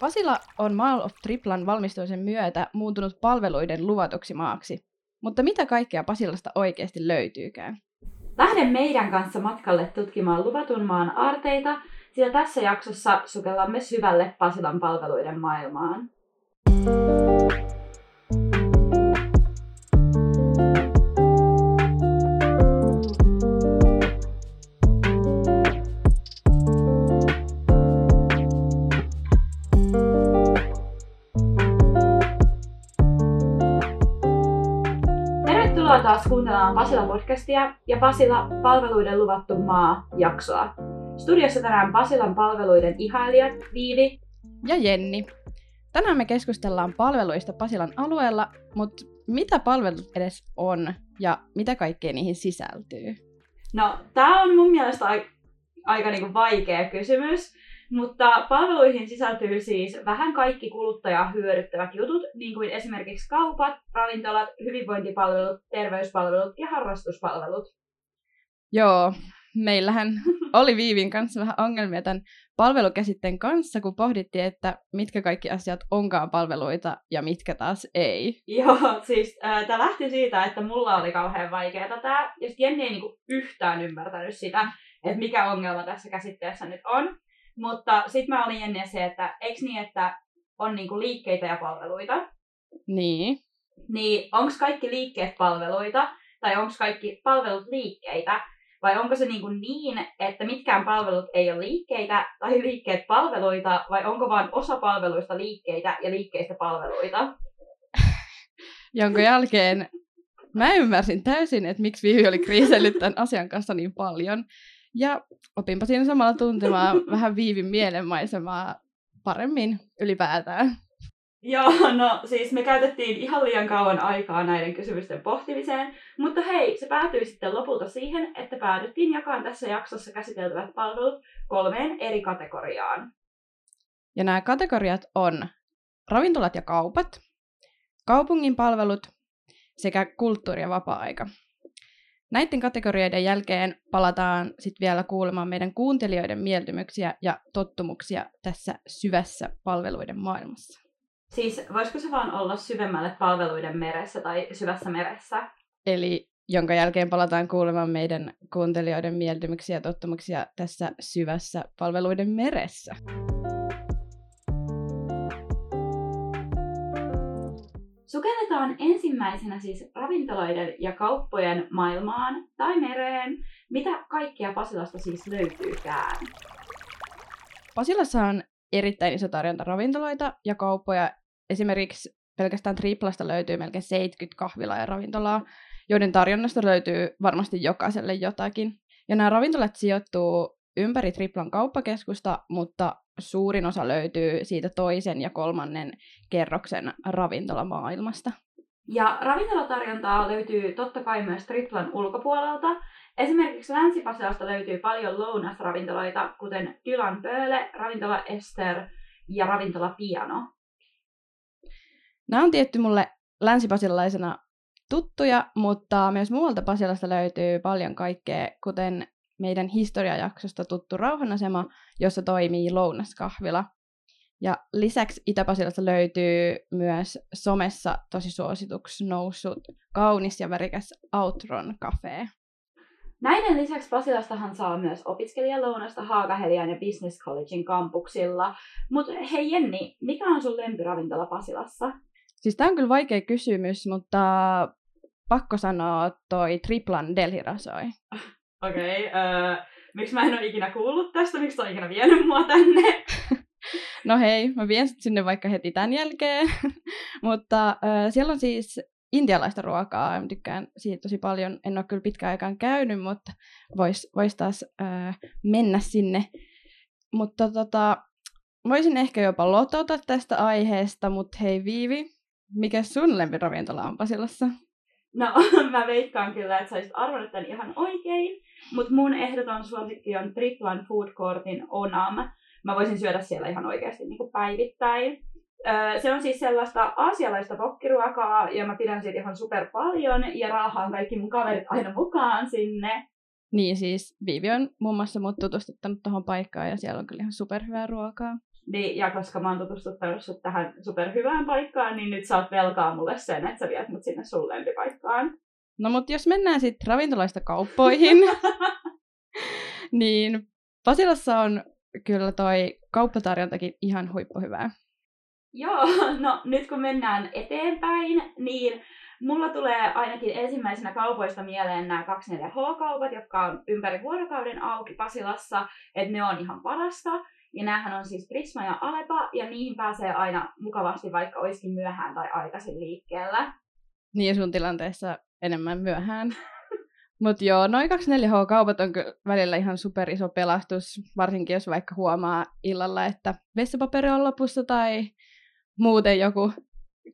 Pasila on Mall of Triplan valmistumisen myötä muuntunut palveluiden luvatuksi maaksi. Mutta mitä kaikkea Pasilasta oikeasti löytyykään? Lähde meidän kanssa matkalle tutkimaan luvatun maan aarteita, sillä tässä jaksossa sukellamme syvälle Pasilan palveluiden maailmaan. Tervetuloa taas kuuntelemaan Pasila-podcastia ja Pasila palveluiden luvattu maa-jaksoa. Studiossa tänään Pasilan palveluiden ihailijat Viivi Ja Jenni. Tänään me keskustellaan palveluista Pasilan alueella, mutta mitä palvelut edes on ja mitä kaikkea niihin sisältyy? No, tämä on mun mielestä aika, aika niinku vaikea kysymys, mutta palveluihin sisältyy siis vähän kaikki kuluttajaa hyödyttävät jutut, niin kuin esimerkiksi kaupat, ravintolat, hyvinvointipalvelut, terveyspalvelut ja harrastuspalvelut. Joo, meillähän oli Viivin kanssa vähän ongelmia tämän palvelukäsitteen kanssa, kun pohdittiin, että mitkä kaikki asiat onkaan palveluita ja mitkä taas ei. Joo, siis äh, tämä lähti siitä, että mulla oli kauhean vaikeaa tämä, ja Jenni ei niinku yhtään ymmärtänyt sitä, että mikä ongelma tässä käsitteessä nyt on. Mutta sitten mä olin Jenni se, että eikö niin, että on niinku liikkeitä ja palveluita, Niin. niin onko kaikki liikkeet palveluita, tai onko kaikki palvelut liikkeitä, vai onko se niin, kuin niin, että mitkään palvelut ei ole liikkeitä tai liikkeet palveluita, vai onko vain osa palveluista liikkeitä ja liikkeistä palveluita? Jonka jälkeen mä ymmärsin täysin, että miksi Viivi oli kriisellyt tämän asian kanssa niin paljon. Ja opinpa siinä samalla tuntemaan vähän Viivin mielenmaisemaa paremmin ylipäätään. Joo, no siis me käytettiin ihan liian kauan aikaa näiden kysymysten pohtimiseen, mutta hei, se päätyi sitten lopulta siihen, että päädyttiin jakamaan tässä jaksossa käsiteltävät palvelut kolmeen eri kategoriaan. Ja nämä kategoriat on ravintolat ja kaupat, kaupungin palvelut sekä kulttuuri- ja vapaa-aika. Näiden kategorioiden jälkeen palataan sitten vielä kuulemaan meidän kuuntelijoiden mieltymyksiä ja tottumuksia tässä syvässä palveluiden maailmassa. Siis voisiko se vaan olla syvemmälle palveluiden meressä tai syvässä meressä? Eli jonka jälkeen palataan kuulemaan meidän kuuntelijoiden mieltymyksiä ja tottumuksia tässä syvässä palveluiden meressä. Sukelletaan ensimmäisenä siis ravintoloiden ja kauppojen maailmaan tai mereen. Mitä kaikkea Pasilasta siis löytyykään? Pasilassa on erittäin iso tarjonta ravintoloita ja kauppoja. Esimerkiksi pelkästään Triplasta löytyy melkein 70 kahvilaa ja ravintolaa, joiden tarjonnasta löytyy varmasti jokaiselle jotakin. Ja nämä ravintolat sijoittuu ympäri Triplan kauppakeskusta, mutta suurin osa löytyy siitä toisen ja kolmannen kerroksen ravintolamaailmasta. Ja ravintolatarjontaa löytyy totta kai myös Triplan ulkopuolelta. Esimerkiksi länsi löytyy paljon lounasravintoloita, kuten Dylan Pöhle, Ravintola Ester ja Ravintola Piano. Nämä on tietty mulle länsipasilaisena tuttuja, mutta myös muualta Pasilasta löytyy paljon kaikkea, kuten meidän historiajaksosta tuttu rauhanasema, jossa toimii lounaskahvila. Ja lisäksi Itä-Pasilasta löytyy myös somessa tosi suosituksi noussut kaunis ja värikäs Outron Cafe. Näiden lisäksi Pasilastahan saa myös opiskelijalounasta Haakahelian ja Business Collegein kampuksilla. Mutta hei Jenni, mikä on sun lempiravintola Pasilassa? Siis tämä on kyllä vaikea kysymys, mutta pakko sanoa toi Triplan Delhi Rasoi. Okei, okay, uh, miksi mä en ole ikinä kuullut tästä? Miksi sä ikinä vienyt mua tänne? no hei, mä vien sinne vaikka heti tämän jälkeen. Mutta uh, siellä on siis intialaista ruokaa. Mä tykkään siitä tosi paljon. En ole kyllä pitkään aikaan käynyt, mutta vois, vois taas uh, mennä sinne. Mutta tota, voisin ehkä jopa lotota tästä aiheesta, mutta hei Viivi, mikä sun lempiravintola on Pasilassa? No, mä veikkaan kyllä, että sä olisit tämän ihan oikein. Mutta mun ehdoton suosikki on Triplan Food Courtin Onam. Mä voisin syödä siellä ihan oikeasti niin kuin päivittäin. Se on siis sellaista aasialaista pokkiruokaa ja mä pidän siitä ihan super paljon ja raahaan kaikki mun kaverit aina mukaan sinne. Niin siis Viivi on muun muassa mut tutustuttanut tuohon paikkaan ja siellä on kyllä ihan superhyvää ruokaa. Niin, ja koska mä oon tutustuttanut sut tähän superhyvään paikkaan, niin nyt saat velkaa mulle sen, että sä viet mut sinne sun lempipaikkaan. No mutta jos mennään sitten ravintolaista kauppoihin, niin Pasilassa on kyllä toi kauppatarjontakin ihan huippuhyvää. Joo, no nyt kun mennään eteenpäin, niin mulla tulee ainakin ensimmäisenä kaupoista mieleen nämä 24H-kaupat, jotka on ympäri vuorokauden auki Pasilassa, että ne on ihan parasta. Ja näähän on siis Prisma ja Alepa, ja niihin pääsee aina mukavasti, vaikka olisikin myöhään tai aikaisin liikkeellä. Niin sun tilanteessa enemmän myöhään. Mutta joo, noin 24H-kaupat on kyllä välillä ihan super iso pelastus, varsinkin jos vaikka huomaa illalla, että vessapaperi on lopussa tai muuten joku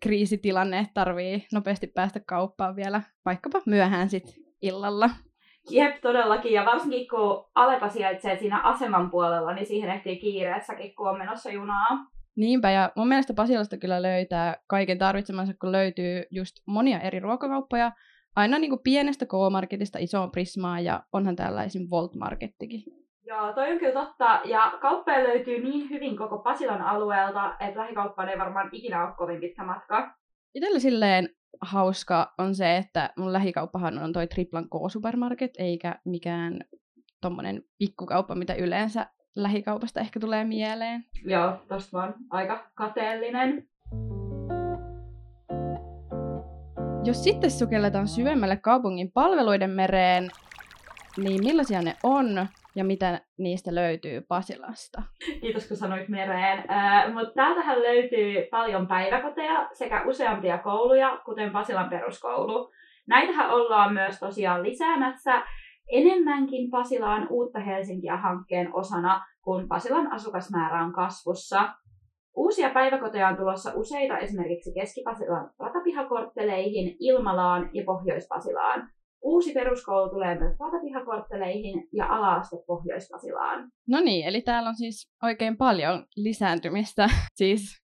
kriisitilanne, tarvii nopeasti päästä kauppaan vielä vaikkapa myöhään sit illalla. Jep, todellakin. Ja varsinkin kun Alepa sijaitsee siinä aseman puolella, niin siihen ehtii kiireessäkin, kun on menossa junaa. Niinpä, ja mun mielestä Pasilasta kyllä löytää kaiken tarvitsemansa, kun löytyy just monia eri ruokakauppoja, aina niin kuin pienestä K-marketista isoon Prismaan, ja onhan täällä esim. Volt-markettikin. Joo, toi on kyllä totta. Ja kauppoja löytyy niin hyvin koko Pasilan alueelta, että lähikauppaan ei varmaan ikinä ole kovin pitkä matka. Itsellä silleen hauska on se, että mun lähikauppahan on toi Triplan K-supermarket, eikä mikään tommonen pikkukauppa, mitä yleensä lähikaupasta ehkä tulee mieleen. Joo, tosta vaan aika kateellinen. Jos sitten sukelletaan syvemmälle kaupungin palveluiden mereen, niin millaisia ne on ja mitä niistä löytyy Pasilasta? Kiitos kun sanoit mereen. Äh, Mutta täältähän löytyy paljon päiväkoteja sekä useampia kouluja, kuten Pasilan peruskoulu. Näitähän ollaan myös tosiaan lisäämässä enemmänkin Pasilaan uutta Helsinkiä hankkeen osana, kun Pasilan asukasmäärä on kasvussa. Uusia päiväkoteja on tulossa useita esimerkiksi Keski-Pasilan ratapihakortteleihin, Ilmalaan ja Pohjois-Pasilaan. Uusi peruskoulu tulee myös ratapihakortteleihin ja ala-aste Pohjois-Pasilaan. No niin, eli täällä on siis oikein paljon lisääntymistä, siis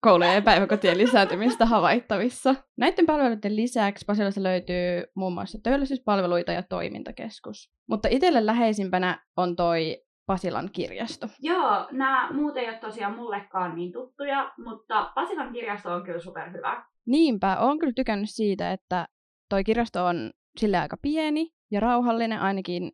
koulujen ja päiväkotien lisääntymistä havaittavissa. Näiden palveluiden lisäksi Pasilassa löytyy muun muassa työllisyyspalveluita ja toimintakeskus. Mutta itselle läheisimpänä on toi Pasilan kirjasto. Joo, nämä muut ei ole tosiaan mullekaan niin tuttuja, mutta Pasilan kirjasto on kyllä superhyvä. Niinpä, on kyllä tykännyt siitä, että toi kirjasto on sille aika pieni ja rauhallinen ainakin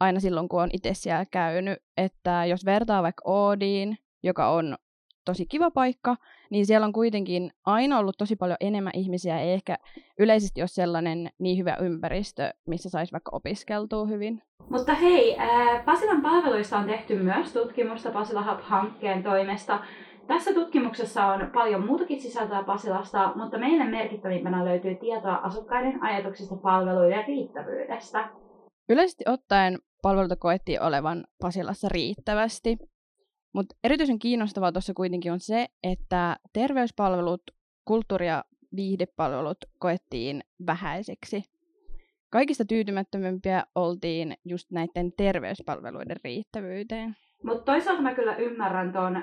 aina silloin, kun on itse siellä käynyt. Että jos vertaa vaikka Oodiin, joka on tosi kiva paikka, niin siellä on kuitenkin aina ollut tosi paljon enemmän ihmisiä, ei ehkä yleisesti ole sellainen niin hyvä ympäristö, missä saisi vaikka opiskeltua hyvin. Mutta hei, Pasilan palveluista on tehty myös tutkimusta Pasila Hub-hankkeen toimesta. Tässä tutkimuksessa on paljon muutakin sisältöä Pasilasta, mutta meille merkittävimpänä löytyy tietoa asukkaiden ajatuksista palveluiden riittävyydestä. Yleisesti ottaen palveluita koettiin olevan Pasilassa riittävästi, mutta erityisen kiinnostavaa tuossa kuitenkin on se, että terveyspalvelut, kulttuuri- ja viihdepalvelut koettiin vähäiseksi. Kaikista tyytymättömimpiä oltiin just näiden terveyspalveluiden riittävyyteen. Mutta toisaalta mä kyllä ymmärrän ton,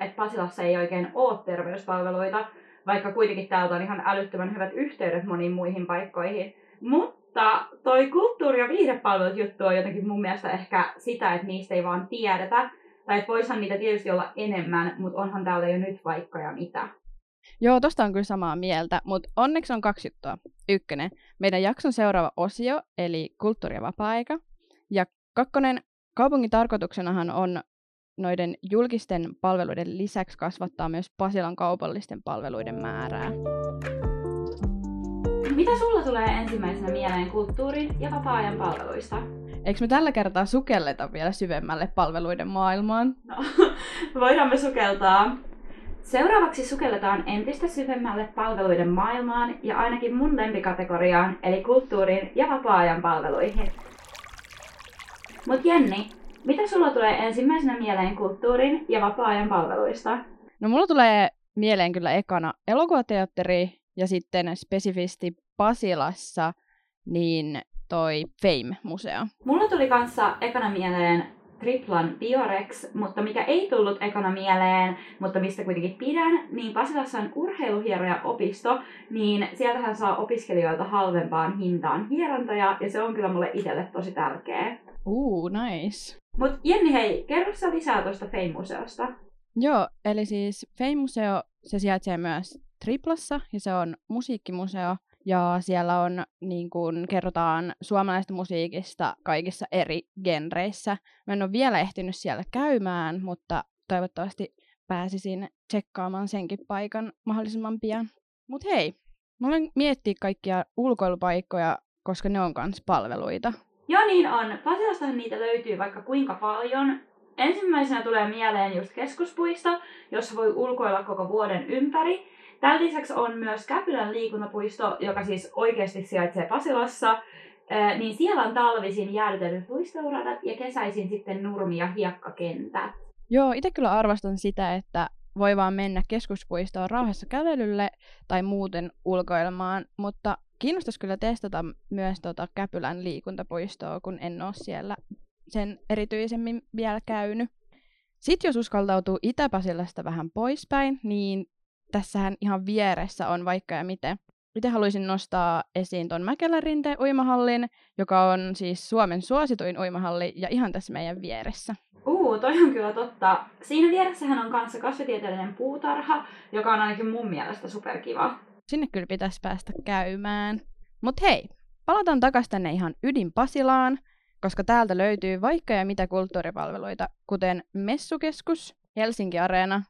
että Pasilassa ei oikein ole terveyspalveluita, vaikka kuitenkin täältä on ihan älyttömän hyvät yhteydet moniin muihin paikkoihin. Mutta toi kulttuuri- ja viihdepalvelut juttu on jotenkin mun mielestä ehkä sitä, että niistä ei vaan tiedetä. Tai että voisihan niitä tietysti olla enemmän, mutta onhan täällä jo nyt vaikka ja mitä. Joo, tosta on kyllä samaa mieltä, mutta onneksi on kaksi juttua. Ykkönen, meidän jakson seuraava osio, eli kulttuuri- ja vapaa-aika. Ja kakkonen, kaupungin tarkoituksenahan on noiden julkisten palveluiden lisäksi kasvattaa myös Pasilan kaupallisten palveluiden määrää. Mitä sulla tulee ensimmäisenä mieleen kulttuurin ja vapaa-ajan palveluista? Eikö me tällä kertaa sukelleta vielä syvemmälle palveluiden maailmaan? No, voidaan me sukeltaa. Seuraavaksi sukelletaan entistä syvemmälle palveluiden maailmaan ja ainakin mun lempikategoriaan, eli kulttuurin ja vapaa-ajan palveluihin. Mut Jenni, mitä sulla tulee ensimmäisenä mieleen kulttuurin ja vapaa-ajan palveluista? No mulla tulee mieleen kyllä ekana elokuvateatteri ja sitten spesifisti Pasilassa niin toi Fame-museo. Mulla tuli kanssa ekana mieleen Triplan Biorex, mutta mikä ei tullut ekana mieleen, mutta mistä kuitenkin pidän, niin Pasilassa on urheiluhieroja opisto, niin sieltähän saa opiskelijoilta halvempaan hintaan hierontoja, ja se on kyllä mulle itselle tosi tärkeä. Uu, uh, nice. Mut Jenni, hei, kerro sä lisää tuosta Fame-museosta. Joo, eli siis Fame-museo, se sijaitsee myös Triplassa, ja se on musiikkimuseo, ja siellä on, niin kuin, kerrotaan suomalaista musiikista kaikissa eri genreissä. Mä en ole vielä ehtinyt siellä käymään, mutta toivottavasti pääsisin tsekkaamaan senkin paikan mahdollisimman pian. Mut hei, mä olen miettiä kaikkia ulkoilupaikkoja, koska ne on kans palveluita. Joo niin on. Pasilastahan niitä löytyy vaikka kuinka paljon. Ensimmäisenä tulee mieleen just keskuspuisto, jossa voi ulkoilla koko vuoden ympäri. Tämän lisäksi on myös Käpylän liikuntapuisto, joka siis oikeasti sijaitsee Pasilassa. Niin siellä on talvisin jäädytetyt luisteuradat ja kesäisin sitten nurmi- ja hiekkakentät. Joo, itse kyllä arvostan sitä, että voi vaan mennä keskuspuistoon rauhassa kävelylle tai muuten ulkoilmaan, mutta kiinnostaisi kyllä testata myös tuota Käpylän liikuntapuistoa, kun en ole siellä sen erityisemmin vielä käynyt. Sitten jos uskaltautuu Itä-Pasilasta vähän poispäin, niin tässähän ihan vieressä on vaikka ja miten. Itse haluaisin nostaa esiin tuon Mäkelärinte uimahallin, joka on siis Suomen suosituin uimahalli ja ihan tässä meidän vieressä. Uu, toi on kyllä totta. Siinä vieressähän on kanssa kasvitieteellinen puutarha, joka on ainakin mun mielestä superkiva. Sinne kyllä pitäisi päästä käymään. Mut hei, palataan takaisin tänne ihan ydin Pasilaan, koska täältä löytyy vaikka ja mitä kulttuuripalveluita, kuten Messukeskus, Helsinki Areena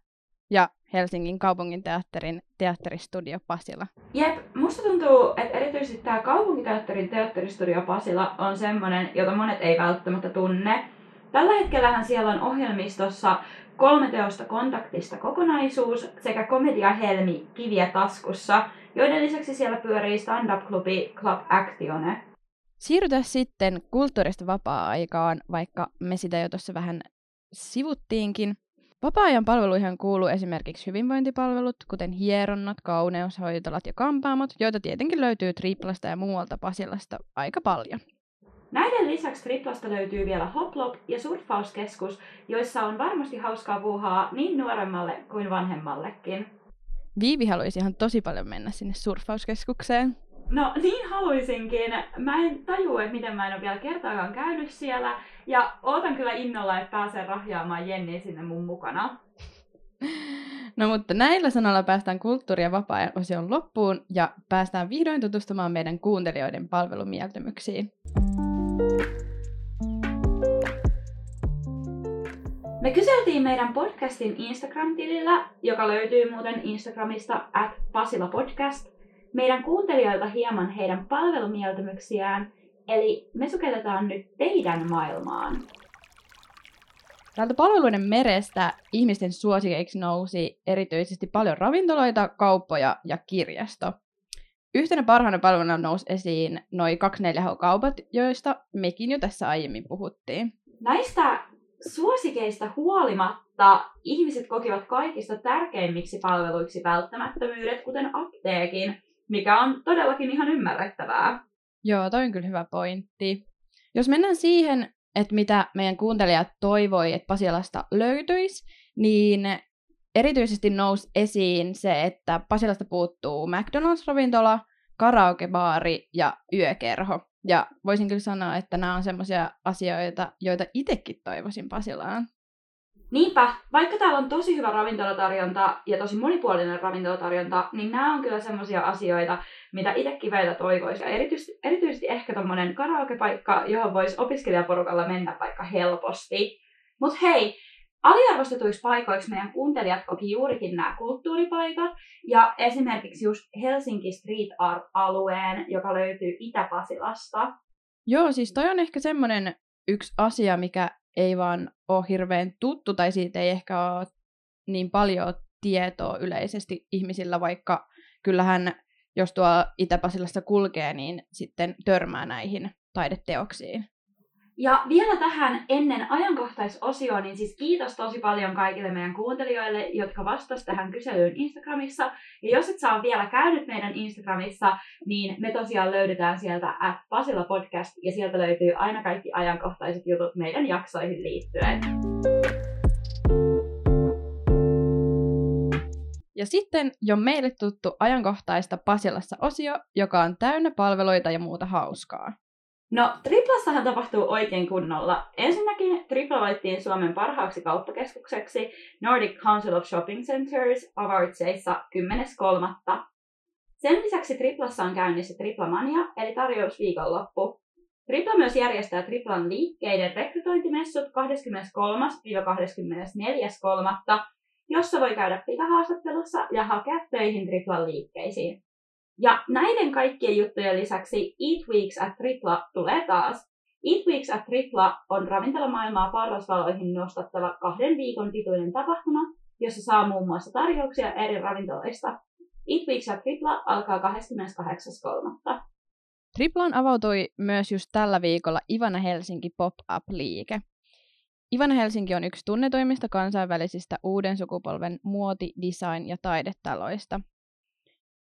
ja Helsingin kaupunginteatterin teatteristudio Pasila. Jep, musta tuntuu, että erityisesti tämä kaupunginteatterin teatteristudio Pasila on semmoinen, jota monet ei välttämättä tunne. Tällä hetkellähän siellä on ohjelmistossa kolme teosta kontaktista kokonaisuus sekä komedia Helmi Kiviä taskussa, joiden lisäksi siellä pyörii stand-up-klubi Club Actione. Siirrytään sitten kulttuurista vapaa-aikaan, vaikka me sitä jo tuossa vähän sivuttiinkin. Vapaa-ajan palveluihin kuuluu esimerkiksi hyvinvointipalvelut, kuten hieronnat, kauneushoitolat ja kampaamot, joita tietenkin löytyy Triplasta ja muualta Pasilasta aika paljon. Näiden lisäksi Triplasta löytyy vielä Hoplop ja Surffauskeskus, joissa on varmasti hauskaa puuhaa niin nuoremmalle kuin vanhemmallekin. Viivi haluaisi ihan tosi paljon mennä sinne surffauskeskukseen. No niin haluaisinkin. Mä en tajua, että miten mä en ole vielä kertaakaan käynyt siellä. Ja ootan kyllä innolla, että pääsen rahjaamaan Jenni sinne mun mukana. No mutta näillä sanoilla päästään kulttuuri- ja vapaa-ajan osion loppuun ja päästään vihdoin tutustumaan meidän kuuntelijoiden palvelumieltymyksiin. Me kyseltiin meidän podcastin Instagram-tilillä, joka löytyy muuten Instagramista at Pasila Podcast, meidän kuuntelijoilta hieman heidän palvelumieltymyksiään, eli me sukelletaan nyt teidän maailmaan. Täältä palveluiden merestä ihmisten suosikeiksi nousi erityisesti paljon ravintoloita, kauppoja ja kirjasto. Yhtenä parhaana palveluna nousi esiin noin 24H-kaupat, joista mekin jo tässä aiemmin puhuttiin. Näistä suosikeista huolimatta ihmiset kokivat kaikista tärkeimmiksi palveluiksi välttämättömyydet, kuten apteekin, mikä on todellakin ihan ymmärrettävää. Joo, toi on kyllä hyvä pointti. Jos mennään siihen, että mitä meidän kuuntelijat toivoi, että Pasilasta löytyisi, niin erityisesti nousi esiin se, että Pasilasta puuttuu McDonald's-ravintola, karaokebaari ja yökerho. Ja voisin kyllä sanoa, että nämä on sellaisia asioita, joita itsekin toivoisin Pasilaan. Niinpä, vaikka täällä on tosi hyvä ravintolatarjonta ja tosi monipuolinen ravintolatarjonta, niin nämä on kyllä semmoisia asioita, mitä itsekin välillä toivoisi. Ja erityisesti, erityisesti ehkä tommonen karaokepaikka, johon voisi opiskelijaporukalla mennä vaikka helposti. Mutta hei, aliarvostetuiksi paikoiksi meidän kuuntelijat koki juurikin nämä kulttuuripaikat ja esimerkiksi just Helsinki Street Art-alueen, joka löytyy Itä-Pasilasta. Joo, siis toi on ehkä semmoinen yksi asia, mikä ei vaan ole hirveän tuttu tai siitä ei ehkä ole niin paljon tietoa yleisesti ihmisillä, vaikka kyllähän jos tuo Itä-Pasilassa kulkee, niin sitten törmää näihin taideteoksiin. Ja vielä tähän ennen ajankohtaisosioon, niin siis kiitos tosi paljon kaikille meidän kuuntelijoille, jotka vastasivat tähän kyselyyn Instagramissa. Ja jos et saa vielä käynyt meidän Instagramissa, niin me tosiaan löydetään sieltä at Pasilla Podcast, ja sieltä löytyy aina kaikki ajankohtaiset jutut meidän jaksoihin liittyen. Ja sitten jo meille tuttu ajankohtaista Pasilassa osio, joka on täynnä palveluita ja muuta hauskaa. No, Triplassahan tapahtuu oikein kunnolla. Ensinnäkin Tripla valittiin Suomen parhaaksi kauppakeskukseksi Nordic Council of Shopping Centers Awardsissa 10.3. Sen lisäksi Triplassa on käynnissä Triplamania, eli tarjousviikonloppu. Tripla myös järjestää Triplan liikkeiden rekrytointimessut 23.–24.3., jossa voi käydä pikahaastattelussa ja hakea töihin Triplan liikkeisiin. Ja näiden kaikkien juttujen lisäksi Eat Weeks at Tripla tulee taas. Eat Weeks at Tripla on ravintolamaailmaa parrasvaloihin nostattava kahden viikon pituinen tapahtuma, jossa saa muun muassa tarjouksia eri ravintoloista. Eat Weeks at Tripla alkaa 28.3. Triplaan avautui myös just tällä viikolla Ivana Helsinki Pop-up-liike. Ivana Helsinki on yksi tunnetuimmista kansainvälisistä uuden sukupolven muoti-, design- ja taidetaloista –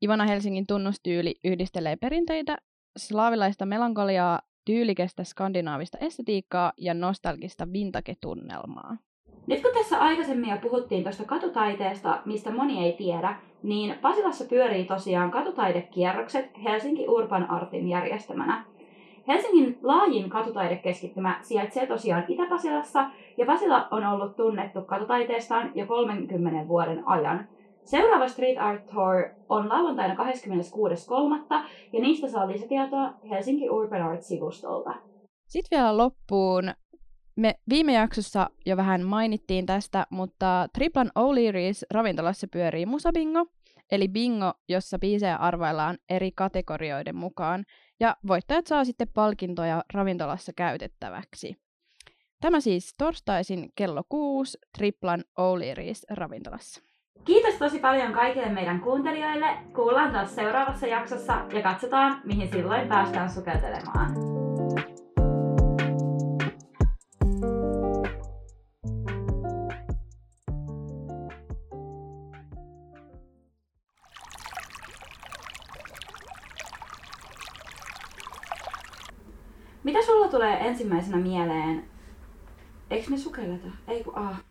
Ivana Helsingin tunnustyyli yhdistelee perinteitä, slaavilaista melankoliaa, tyylikästä skandinaavista estetiikkaa ja nostalgista vintage-tunnelmaa. Nyt kun tässä aikaisemmin jo puhuttiin tuosta katutaiteesta, mistä moni ei tiedä, niin Pasilassa pyörii tosiaan katutaidekierrokset Helsinki Urban Artin järjestämänä. Helsingin laajin katutaidekeskittymä sijaitsee tosiaan Itä-Pasilassa, ja Pasila on ollut tunnettu katutaiteestaan jo 30 vuoden ajan – Seuraava Street Art Tour on lauantaina 26.3. ja niistä saa lisätietoa Helsinki Urban Art-sivustolta. Sitten vielä loppuun. Me viime jaksossa jo vähän mainittiin tästä, mutta Triplan O'Leary's ravintolassa pyörii musabingo, eli bingo, jossa biisejä arvaillaan eri kategorioiden mukaan, ja voittajat saa sitten palkintoja ravintolassa käytettäväksi. Tämä siis torstaisin kello 6 Triplan O'Leary's ravintolassa. Kiitos tosi paljon kaikille meidän kuuntelijoille. Kuullaan taas seuraavassa jaksossa ja katsotaan, mihin silloin päästään sukeltelemaan. Mitä sulla tulee ensimmäisenä mieleen? Eikö me sukelleta? Ei kun ah.